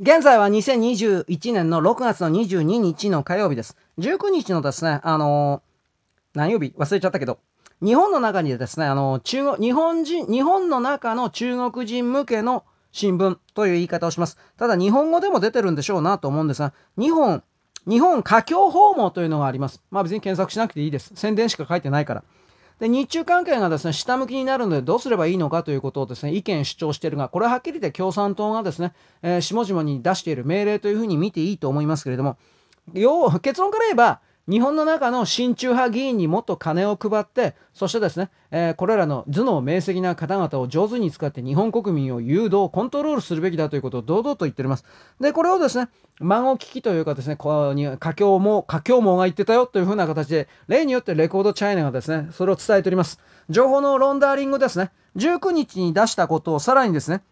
現在は2021年の6月の22日の火曜日です。19日のですね、あのー、何曜日？忘れちゃったけど、日本の中にですね、あのー、中国、日本人、日本の中の中国人向けの新聞という言い方をします。ただ日本語でも出てるんでしょうなと思うんですが、日本、日本華僑訪問というのがあります。まあ別に検索しなくていいです。宣伝しか書いてないから。で、日中関係がですね、下向きになるのでどうすればいいのかということをですね、意見主張しているが、これははっきり言って共産党がですね、えー、下々に出している命令というふうに見ていいと思いますけれども、要、結論から言えば、日本の中の親中派議員にもっと金を配って、そしてですね、えー、これらの頭脳明晰な方々を上手に使って日本国民を誘導、コントロールするべきだということを堂々と言っております。で、これをですね、孫聞きというかですね、こうに、華僑も、華僑もが言ってたよというふうな形で、例によってレコードチャイナがですね、それを伝えております。情報のロンダーリングですね、19日に出したことをさらにですね、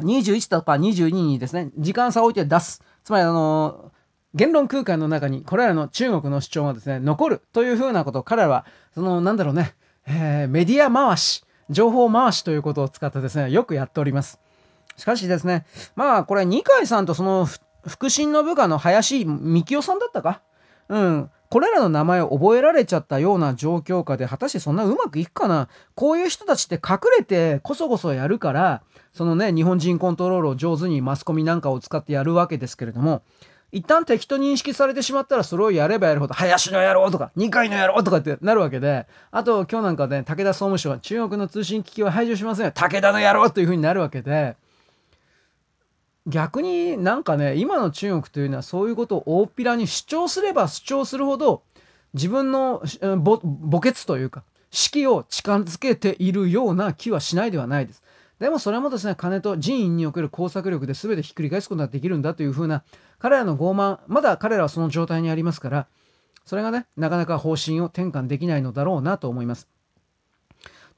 21とか22にですね、時間差を置いて出す。つまりあのー言論空間の中にこれらの中国の主張がですね、残るというふうなことを彼らは、その、なんだろうね、えー、メディア回し、情報回しということを使ってですね、よくやっております。しかしですね、まあこれ二階さんとその腹心の部下の林幹夫さんだったか？うん。これらの名前を覚えられちゃったような状況下で果たしてそんなうまくいくかな？こういう人たちって隠れてこそこそやるからそのね日本人コントロールを上手にマスコミなんかを使ってやるわけですけれども一旦敵と認識されてしまったらそれをやればやるほど、林の野郎とか、二階の野郎とかってなるわけで、あと今日なんかね、武田総務省は中国の通信機器は排除しませんよ。武田の野郎というふうになるわけで、逆になんかね、今の中国というのはそういうことを大っぴらに主張すれば主張するほど、自分の墓穴というか、式を近づけているような気はしないではないです。でもそれもですね、金と人員における工作力で全てひっくり返すことができるんだというふうな、彼らの傲慢、まだ彼らはその状態にありますから、それがね、なかなか方針を転換できないのだろうなと思います。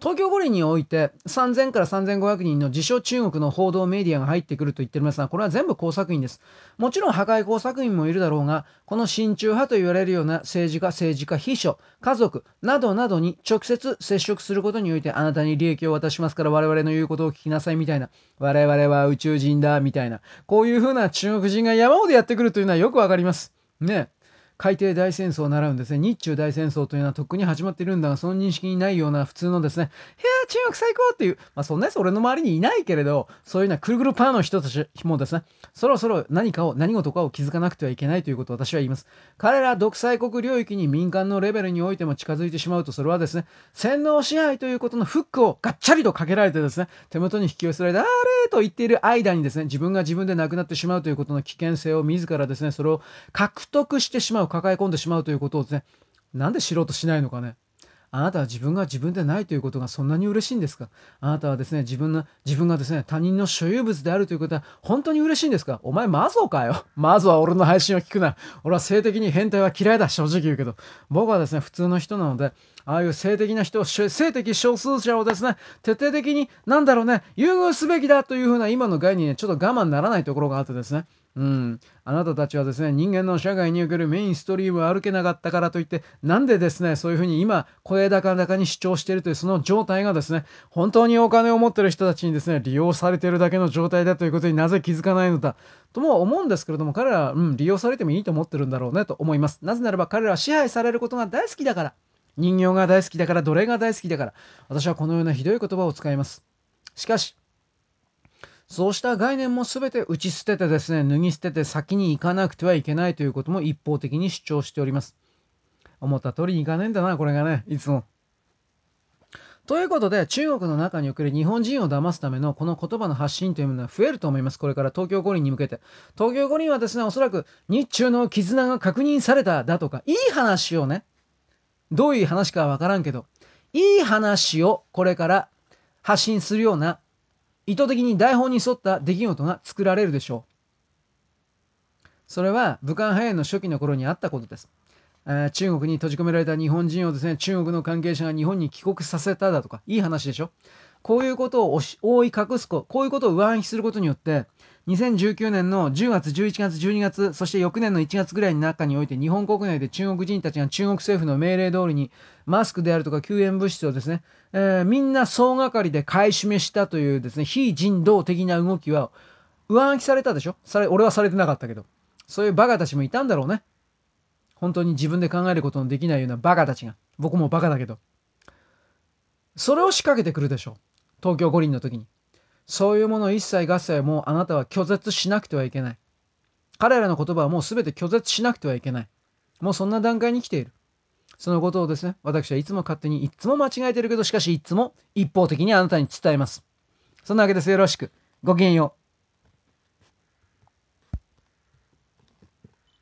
東京五輪において3000から3500人の自称中国の報道メディアが入ってくると言っておりますが、これは全部工作員です。もちろん破壊工作員もいるだろうが、この親中派と言われるような政治家、政治家、秘書、家族などなどに直接接触することにおいてあなたに利益を渡しますから我々の言うことを聞きなさいみたいな、我々は宇宙人だみたいな、こういうふうな中国人が山ほどやってくるというのはよくわかります。ね。海底大戦争を習うんですね。日中大戦争というのはとっくに始まってるんだが、その認識にないような普通のですね、いやー、中国最高っていう、まあそんなやつ俺の周りにいないけれど、そういうようなくるくるパーの人たちもですね、そろそろ何かを、何事かを気づかなくてはいけないということを私は言います。彼ら独裁国領域に民間のレベルにおいても近づいてしまうと、それはですね、洗脳支配ということのフックをガッチャリとかけられてですね、手元に引き寄せられて、あれと言っている間にですね、自分が自分で亡くなってしまうということの危険性を自らですね、それを獲得してしまう、を抱え込んでしまうということをですね、なんで知ろうとしないのかね。あなたは自分が自分でないということがそんなに嬉しいんですかあなたはですね、自分の、自分がですね、他人の所有物であるということは本当に嬉しいんですかお前マゾかよ。まずは俺の配信を聞くな。俺は性的に変態は嫌いだ。正直言うけど。僕はですね、普通の人なので、ああいう性的な人を、性的少数者をですね、徹底的に、なんだろうね、優遇すべきだというふうな今の概念にちょっと我慢ならないところがあってですね、うん。あなたたちはですね、人間の社会におけるメインストリームを歩けなかったからといって、なんでですね、そういうふうに今、声高々に主張しているというその状態がですね、本当にお金を持っている人たちにですね、利用されているだけの状態だということになぜ気づかないのだ、とも思うんですけれども、彼らは、うん、利用されてもいいと思ってるんだろうねと思います。なぜならば彼らは支配されることが大好きだから。人形が大好きだから、奴隷が大好きだから。私はこのようなひどい言葉を使います。しかし、そうした概念も全て打ち捨ててですね、脱ぎ捨てて先に行かなくてはいけないということも一方的に主張しております。思った通りにいかねえんだな、これがね、いつも。ということで、中国の中における日本人を騙すためのこの言葉の発信というものは増えると思います。これから東京五輪に向けて。東京五輪はですね、おそらく日中の絆が確認されただとか、いい話をね、どういう話かはわからんけど、いい話をこれから発信するような意図的に台本に沿った出来事が作られるでしょう。それは武漢肺炎の初期の頃にあったことです。中国に閉じ込められた日本人をですね、中国の関係者が日本に帰国させただとか、いい話でしょ。こういうことを覆い隠すこ、こういうことを上書きすることによって、2019年の10月、11月、12月、そして翌年の1月ぐらいの中において、日本国内で中国人たちが中国政府の命令通りに、マスクであるとか救援物質をですね、えー、みんな総がかりで買い占めしたというですね、非人道的な動きは、上書きされたでしょ？され俺はされてなかったけど。そういうバカたちもいたんだろうね。本当に自分で考えることのできないようなバカたちが。僕もバカだけど。それを仕掛けてくるでしょう。東京五輪の時に。そういうもの一切合切もうあなたは拒絶しなくてはいけない。彼らの言葉はもう全て拒絶しなくてはいけない。もうそんな段階に来ている。そのことをですね私はいつも勝手にいつも間違えてるけどしかしいつも一方的にあなたに伝えます。そんなわけです。よろしく。ごきげんよう。